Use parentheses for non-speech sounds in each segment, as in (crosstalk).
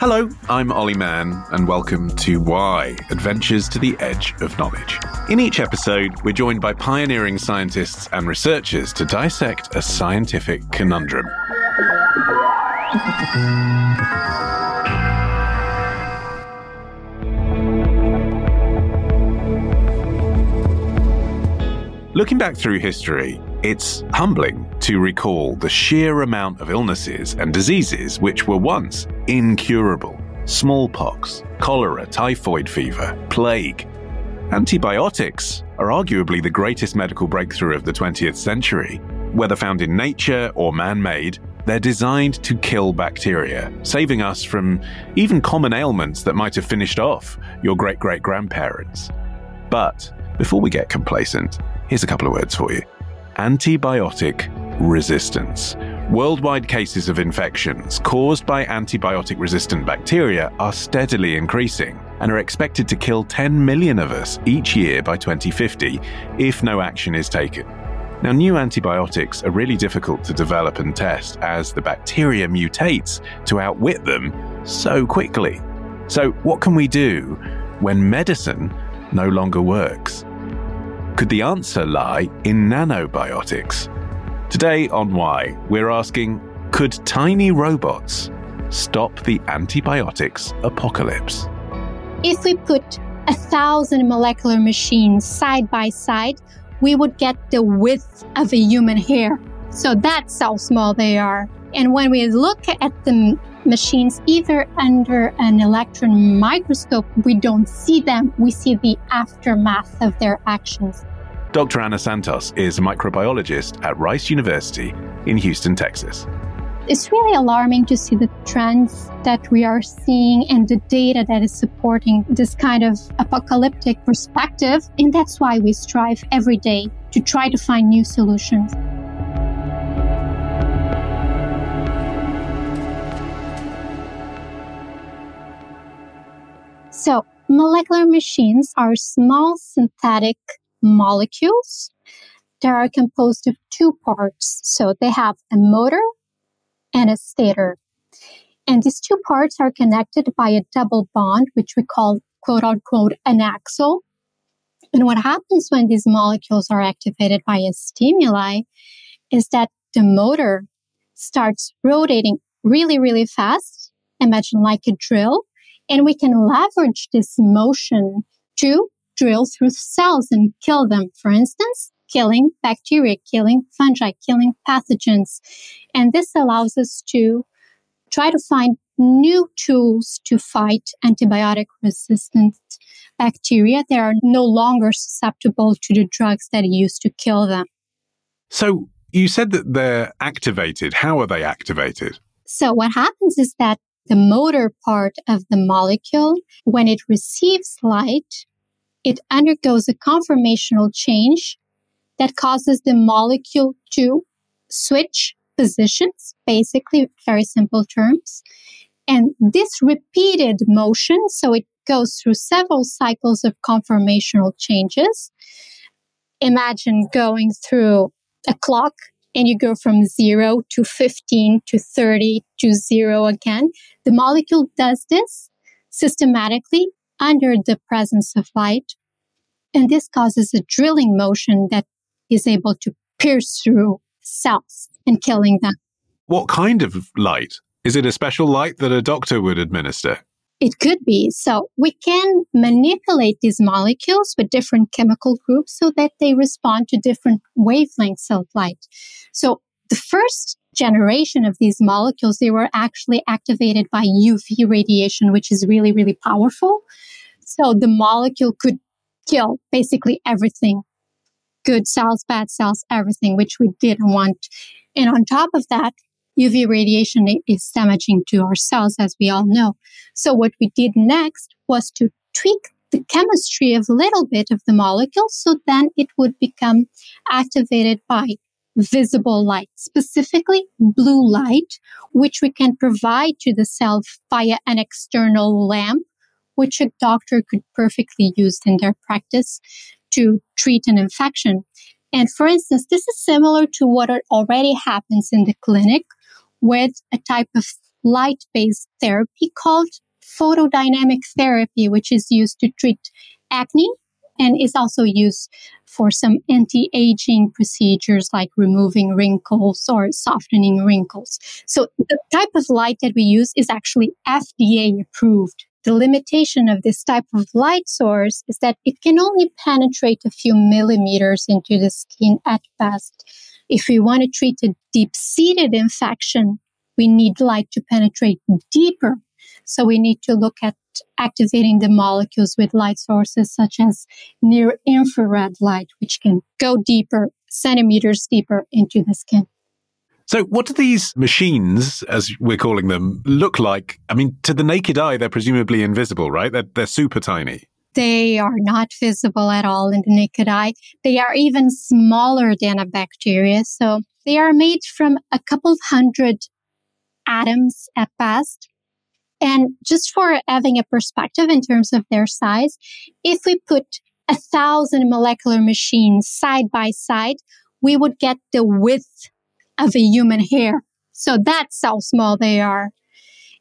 Hello, I'm Olly Mann, and welcome to Why Adventures to the Edge of Knowledge. In each episode, we're joined by pioneering scientists and researchers to dissect a scientific conundrum. Looking back through history, it's humbling to recall the sheer amount of illnesses and diseases which were once incurable smallpox, cholera, typhoid fever, plague. Antibiotics are arguably the greatest medical breakthrough of the 20th century. Whether found in nature or man made, they're designed to kill bacteria, saving us from even common ailments that might have finished off your great great grandparents. But before we get complacent, Here's a couple of words for you antibiotic resistance. Worldwide cases of infections caused by antibiotic resistant bacteria are steadily increasing and are expected to kill 10 million of us each year by 2050 if no action is taken. Now, new antibiotics are really difficult to develop and test as the bacteria mutates to outwit them so quickly. So, what can we do when medicine no longer works? Could the answer lie in nanobiotics? Today on Why, we're asking could tiny robots stop the antibiotics apocalypse? If we put a thousand molecular machines side by side, we would get the width of a human hair. So that's how small they are. And when we look at the machines, either under an electron microscope, we don't see them, we see the aftermath of their actions. Dr. Ana Santos is a microbiologist at Rice University in Houston, Texas. It's really alarming to see the trends that we are seeing and the data that is supporting this kind of apocalyptic perspective. And that's why we strive every day to try to find new solutions. So, molecular machines are small synthetic molecules that are composed of two parts. So they have a motor and a stator. And these two parts are connected by a double bond, which we call quote unquote an axle. And what happens when these molecules are activated by a stimuli is that the motor starts rotating really, really fast. Imagine like a drill. And we can leverage this motion to drill through cells and kill them. For instance, killing bacteria, killing fungi, killing pathogens. And this allows us to try to find new tools to fight antibiotic resistant bacteria that are no longer susceptible to the drugs that used to kill them. So you said that they're activated. How are they activated? So what happens is that the motor part of the molecule, when it receives light, it undergoes a conformational change that causes the molecule to switch positions, basically very simple terms. And this repeated motion, so it goes through several cycles of conformational changes. Imagine going through a clock and you go from zero to 15 to 30 to zero again. The molecule does this systematically under the presence of light. And this causes a drilling motion that is able to pierce through cells and killing them. What kind of light? Is it a special light that a doctor would administer? It could be. So we can manipulate these molecules with different chemical groups so that they respond to different wavelengths of light. So the first generation of these molecules, they were actually activated by UV radiation, which is really, really powerful. So the molecule could kill basically everything good cells, bad cells, everything, which we didn't want. And on top of that, UV radiation is damaging to our cells, as we all know. So what we did next was to tweak the chemistry of a little bit of the molecule so then it would become activated by visible light, specifically blue light, which we can provide to the cell via an external lamp which a doctor could perfectly use in their practice to treat an infection. And for instance, this is similar to what already happens in the clinic with a type of light based therapy called photodynamic therapy, which is used to treat acne and is also used for some anti-aging procedures like removing wrinkles or softening wrinkles. So the type of light that we use is actually FDA approved. The limitation of this type of light source is that it can only penetrate a few millimeters into the skin at best. If we want to treat a deep seated infection, we need light to penetrate deeper. So we need to look at activating the molecules with light sources such as near infrared light, which can go deeper, centimeters deeper into the skin. So, what do these machines, as we're calling them, look like? I mean, to the naked eye, they're presumably invisible, right? They're, they're super tiny. They are not visible at all in the naked eye. They are even smaller than a bacteria. So, they are made from a couple hundred atoms at best. And just for having a perspective in terms of their size, if we put a thousand molecular machines side by side, we would get the width of a human hair. So that's how small they are.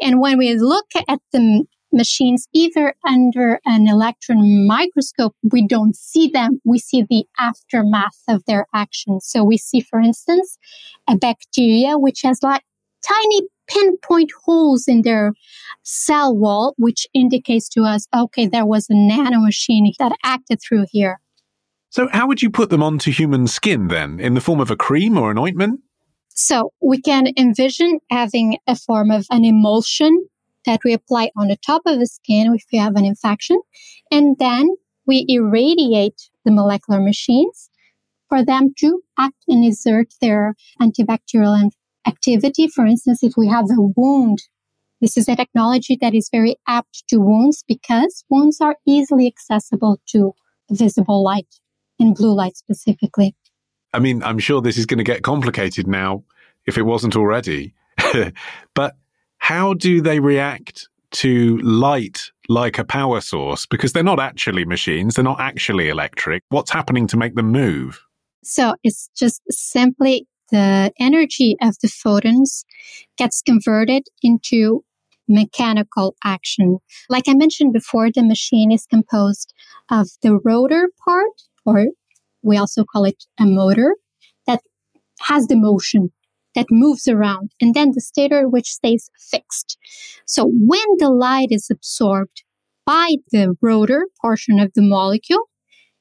And when we look at the machines, either under an electron microscope, we don't see them. We see the aftermath of their action. So we see, for instance, a bacteria which has like tiny pinpoint holes in their cell wall, which indicates to us, okay, there was a nanomachine that acted through here. So, how would you put them onto human skin then? In the form of a cream or an ointment? So, we can envision having a form of an emulsion that we apply on the top of the skin if we have an infection. And then we irradiate the molecular machines for them to act and exert their antibacterial activity. For instance, if we have a wound, this is a technology that is very apt to wounds because wounds are easily accessible to visible light and blue light specifically. I mean, I'm sure this is going to get complicated now if it wasn't already. (laughs) but how do they react to light like a power source? Because they're not actually machines, they're not actually electric. What's happening to make them move? So it's just simply the energy of the photons gets converted into mechanical action. Like I mentioned before, the machine is composed of the rotor part, or we also call it a motor, that has the motion that moves around, and then the stator, which stays fixed. So when the light is absorbed by the rotor portion of the molecule,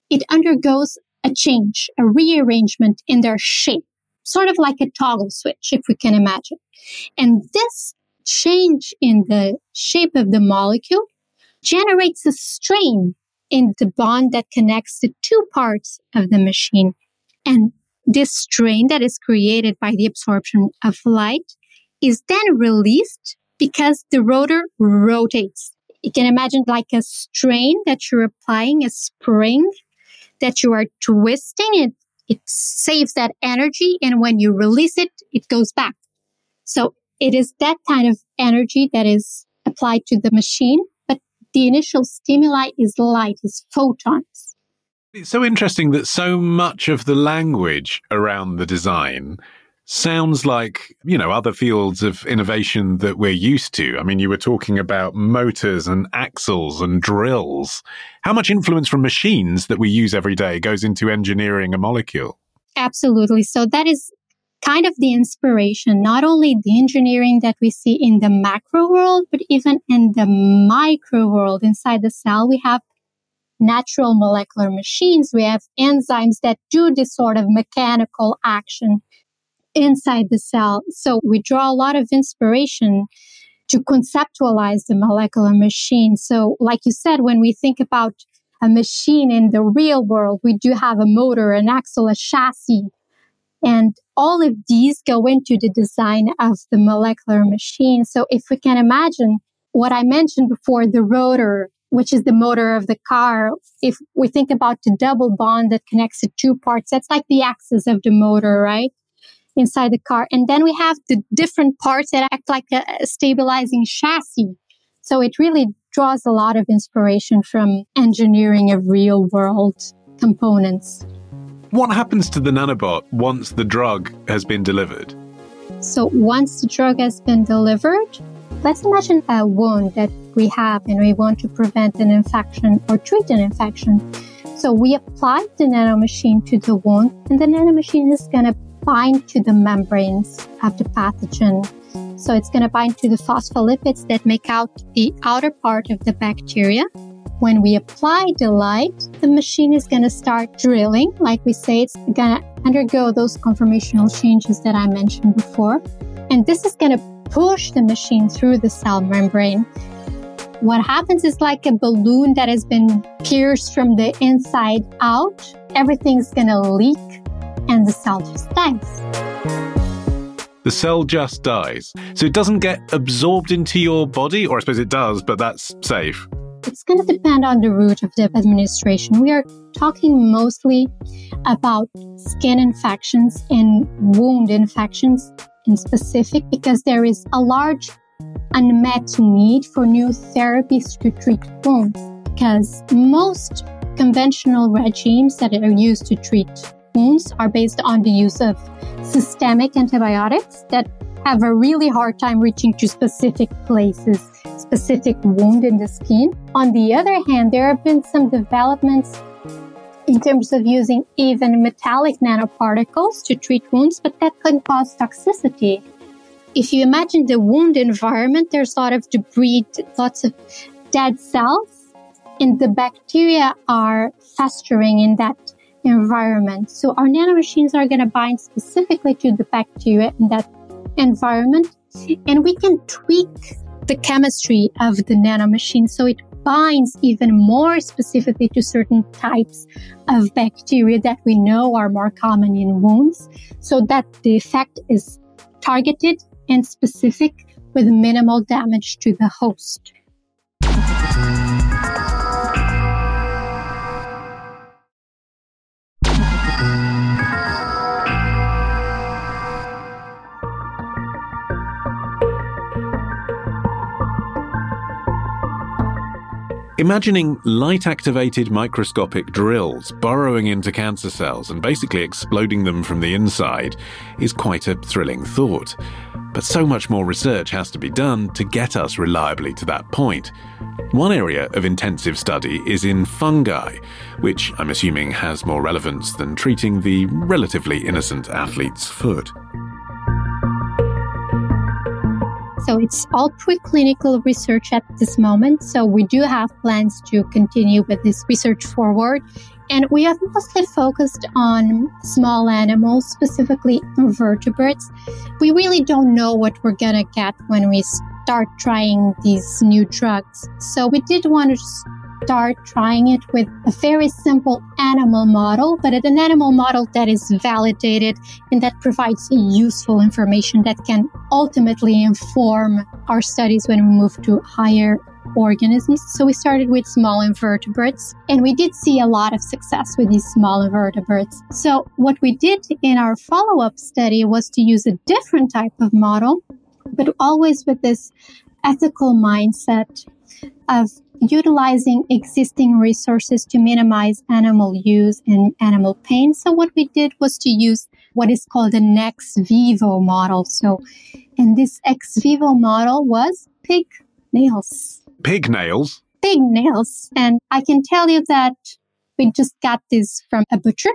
it undergoes a change, a rearrangement in their shape sort of like a toggle switch, if we can imagine. And this change in the shape of the molecule generates a strain in the bond that connects the two parts of the machine. And this strain that is created by the absorption of light is then released because the rotor rotates. You can imagine like a strain that you're applying, a spring that you are twisting it it saves that energy. And when you release it, it goes back. So it is that kind of energy that is applied to the machine. But the initial stimuli is light, is photons. It's so interesting that so much of the language around the design sounds like, you know, other fields of innovation that we're used to. I mean, you were talking about motors and axles and drills. How much influence from machines that we use every day goes into engineering a molecule? Absolutely. So that is kind of the inspiration, not only the engineering that we see in the macro world, but even in the micro world inside the cell. We have natural molecular machines. We have enzymes that do this sort of mechanical action inside the cell. So we draw a lot of inspiration to conceptualize the molecular machine. So, like you said, when we think about a machine in the real world, we do have a motor, an axle, a chassis. And all of these go into the design of the molecular machine. So if we can imagine what I mentioned before, the rotor, which is the motor of the car, if we think about the double bond that connects the two parts, that's like the axis of the motor, right? inside the car. And then we have the different parts that act like a stabilizing chassis. So it really draws a lot of inspiration from engineering of real world components. What happens to the nanobot once the drug has been delivered? So once the drug has been delivered, let's imagine a wound that we have and we want to prevent an infection or treat an infection. So we apply the nanomachine to the wound and the nanomachine is going to bind to the membranes of the pathogen. So it's going to bind to the phospholipids that make out the outer part of the bacteria. When we apply the light, the machine is going to start drilling. Like we say, it's going to undergo those conformational changes that I mentioned before. And this is going to push the machine through the cell membrane. What happens is like a balloon that has been pierced from the inside out. Everything's going to leak and the cell just dies. The cell just dies. So it doesn't get absorbed into your body, or I suppose it does, but that's safe. It's going to depend on the route of the administration. We are talking mostly about skin infections and wound infections in specific because there is a large unmet need for new therapies to treat wounds because most conventional regimes that are used to treat wounds are based on the use of systemic antibiotics that have a really hard time reaching to specific places, specific wound in the skin. On the other hand, there have been some developments in terms of using even metallic nanoparticles to treat wounds, but that can cause toxicity. If you imagine the wound environment, there's a lot of debris, lots of dead cells, and the bacteria are festering in that environment. So our nanomachines are going to bind specifically to the bacteria in that environment, and we can tweak the chemistry of the nanomachine so it binds even more specifically to certain types of bacteria that we know are more common in wounds so that the effect is targeted and specific with minimal damage to the host. Imagining light activated microscopic drills burrowing into cancer cells and basically exploding them from the inside is quite a thrilling thought. But so much more research has to be done to get us reliably to that point. One area of intensive study is in fungi, which I'm assuming has more relevance than treating the relatively innocent athlete's foot. So it's all preclinical research at this moment. So we do have plans to continue with this research forward. And we have mostly focused on small animals, specifically vertebrates. We really don't know what we're going to get when we start trying these new drugs. So we did want to start trying it with a very simple animal model, but an animal model that is validated and that provides useful information that can ultimately inform our studies when we move to higher organisms. So we started with small invertebrates and we did see a lot of success with these small invertebrates. So what we did in our follow up study was to use a different type of model, but always with this ethical mindset of utilizing existing resources to minimize animal use and animal pain. So what we did was to use what is called an ex vivo model. So, and this ex vivo model was pig nails. Pig nails? Pig nails. And I can tell you that we just got this from a butcher.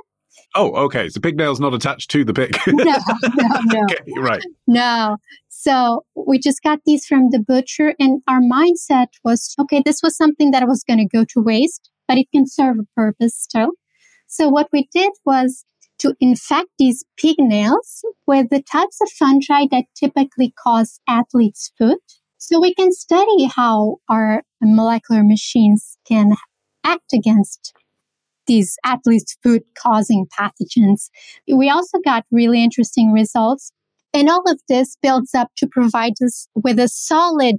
Oh, okay. So pig nails not attached to the pig. no, no, (laughs) no. Okay, right. No. So we just got these from the butcher and our mindset was, okay, this was something that was going to go to waste, but it can serve a purpose still. So what we did was to infect these pig nails with the types of fungi that typically cause athlete's foot. So we can study how our molecular machines can act against these athlete's foot causing pathogens. We also got really interesting results and all of this builds up to provide us with a solid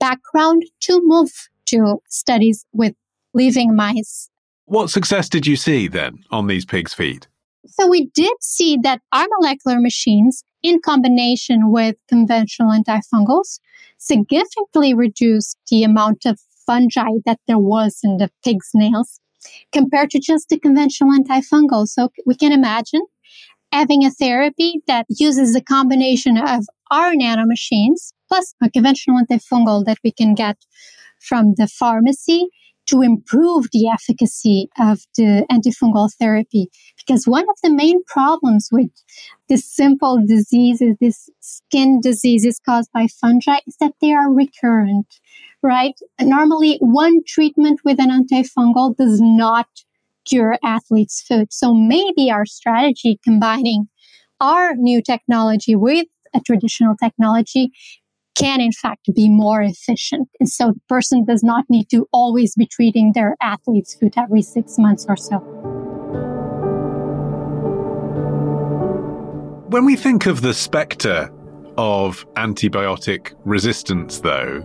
background to move to studies with living mice. What success did you see then on these pigs' feet? So we did see that our molecular machines, in combination with conventional antifungals, significantly reduced the amount of fungi that there was in the pig's nails compared to just the conventional antifungal. So we can imagine having a therapy that uses a combination of our nanomachines plus a conventional antifungal that we can get from the pharmacy to improve the efficacy of the antifungal therapy. Because one of the main problems with this simple diseases, these skin diseases caused by fungi, is that they are recurrent, right? Normally, one treatment with an antifungal does not cure athlete's foot. So maybe our strategy combining our new technology with a traditional technology can in fact be more efficient. And so the person does not need to always be treating their athlete's foot every six months or so. When we think of the spectre of antibiotic resistance, though,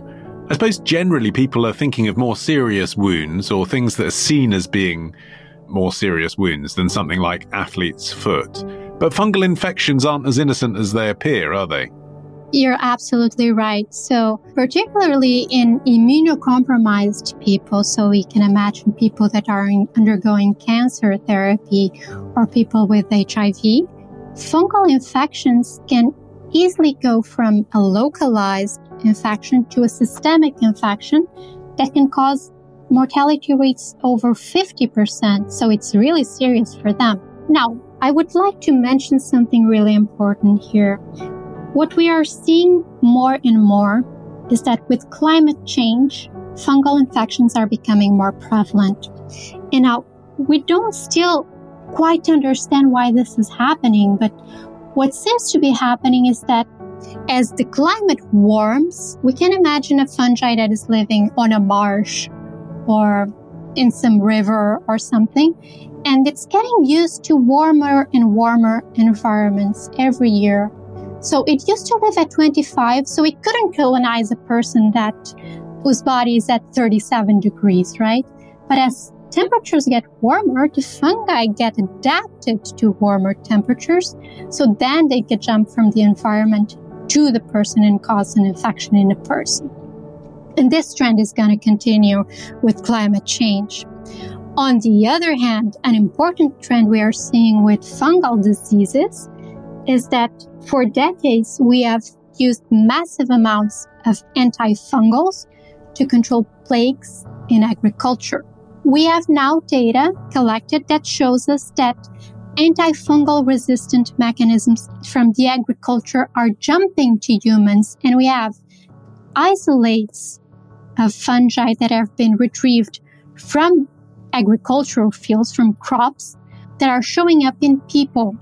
I suppose generally people are thinking of more serious wounds or things that are seen as being more serious wounds than something like athlete's foot. But fungal infections aren't as innocent as they appear, are they? You're absolutely right. So, particularly in immunocompromised people, so we can imagine people that are in, undergoing cancer therapy or people with HIV, fungal infections can easily go from a localized infection to a systemic infection that can cause mortality rates over 50%. So it's really serious for them. Now, I would like to mention something really important here. What we are seeing more and more is that with climate change, fungal infections are becoming more prevalent. And now we don't still quite understand why this is happening, but what seems to be happening is that as the climate warms, we can imagine a fungi that is living on a marsh or in some river or something. And it's getting used to warmer and warmer environments every year. So it used to live at 25, so it couldn't colonize a person that whose body is at 37 degrees, right? But as temperatures get warmer, the fungi get adapted to warmer temperatures. So then they can jump from the environment to the person and cause an infection in the person. And this trend is going to continue with climate change. On the other hand, an important trend we are seeing with fungal diseases is that for decades we have used massive amounts of antifungals to control plagues in agriculture. We have now data collected that shows us that antifungal resistant mechanisms from the agriculture are jumping to humans, and we have isolates of fungi that have been retrieved from agricultural fields, from crops that are showing up in people.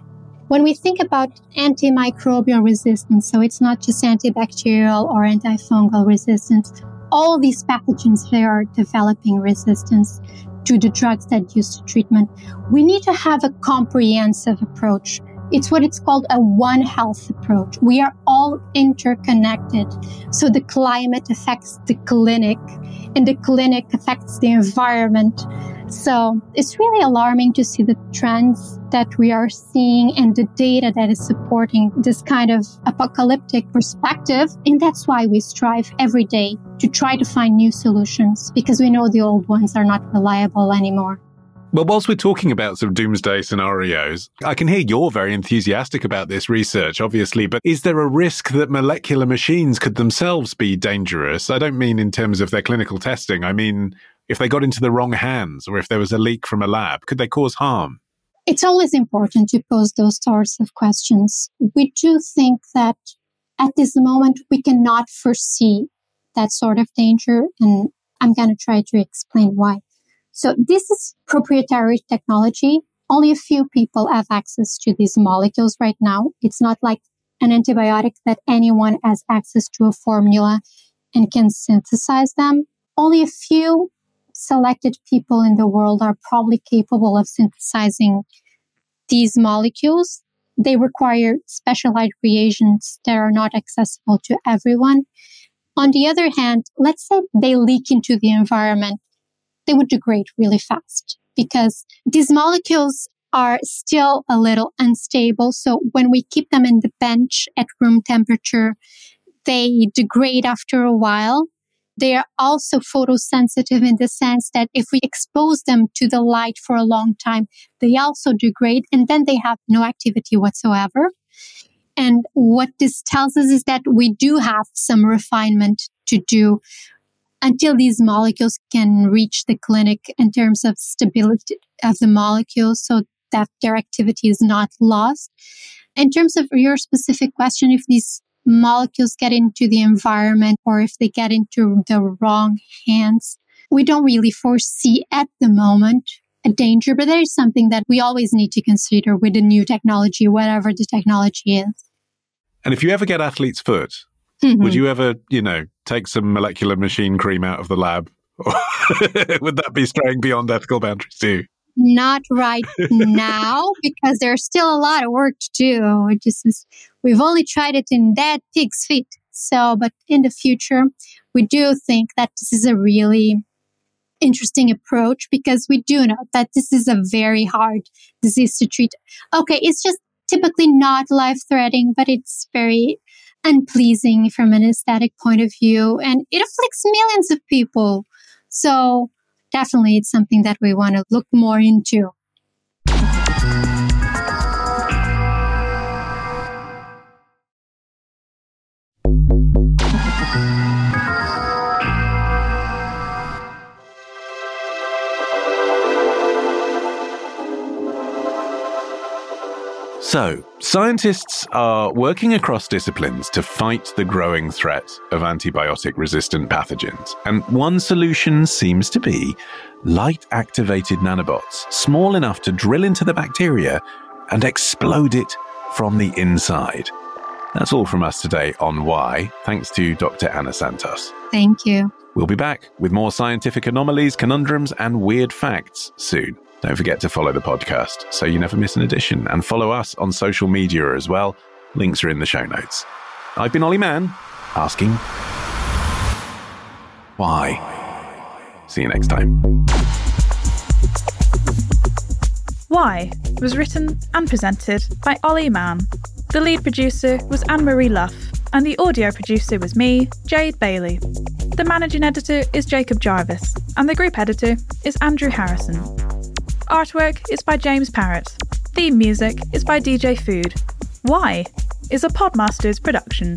When we think about antimicrobial resistance, so it's not just antibacterial or antifungal resistance, all these pathogens, they are developing resistance to the drugs that used to treatment. We need to have a comprehensive approach. It's what it's called a one health approach. We are all interconnected. So the climate affects the clinic and the clinic affects the environment. So it's really alarming to see the trends that we are seeing and the data that is supporting this kind of apocalyptic perspective. And that's why we strive every day to try to find new solutions because we know the old ones are not reliable anymore. Well, whilst we're talking about of doomsday scenarios, I can hear you're very enthusiastic about this research, obviously, but is there a risk that molecular machines could themselves be dangerous? I don't mean in terms of their clinical testing. I mean, if they got into the wrong hands or if there was a leak from a lab? Could they cause harm? It's always important to pose those sorts of questions. We do think that at this moment we cannot foresee that sort of danger, and I'm going to try to explain why. So this is proprietary technology. Only a few people have access to these molecules right now. It's not like an antibiotic that anyone has access to a formula and can synthesize them. Only a few selected people in the world are probably capable of synthesizing these molecules. They require specialized reagents that are not accessible to everyone. On the other hand, let's say they leak into the environment, they would degrade really fast because these molecules are still a little unstable. So when we keep them in the bench at room temperature, they degrade after a while. They are also photosensitive in the sense that if we expose them to the light for a long time, they also degrade and then they have no activity whatsoever. And what this tells us is that we do have some refinement to do until these molecules can reach the clinic in terms of stability of the molecules so that their activity is not lost. In terms of your specific question, if these molecules get into the environment or if they get into the wrong hands, we don't really foresee at the moment a danger, but there is something that we always need to consider with a new technology, whatever the technology is. And if you ever get athlete's foot, mm-hmm. would you ever, you know, take some molecular machine cream out of the lab? (laughs) would that be straying beyond ethical boundaries too? Not right now, (laughs) because there's still a lot of work to do. It just is, we've only tried it in dead pig's feet. So, but in the future, we do think that this is a really interesting approach because we do know that this is a very hard disease to treat. Okay, it's just typically not life threatening, but it's very unpleasing from an aesthetic point of view and it afflicts millions of people. So definitely it's something that we want to look more into. So, scientists are working across disciplines to fight the growing threat of antibiotic resistant pathogens. And one solution seems to be light activated nanobots, small enough to drill into the bacteria and explode it from the inside. That's all from us today on Why, thanks to Dr. Ana Santos. Thank you. We'll be back with more scientific anomalies, conundrums, and weird facts soon. Don't forget to follow the podcast so you never miss an edition and follow us on social media as well. Links are in the show notes. I've been Olly Mann, asking why. See you next time. Why was written and presented by Olly Mann. The lead producer was Anne Marie Luff, and the audio producer was me, Jade Bailey. The managing editor is Jacob Jarvis, and the group editor is Andrew Harrison. Artwork is by James Parrett. Theme music is by DJ Food. Why is a Podmasters production.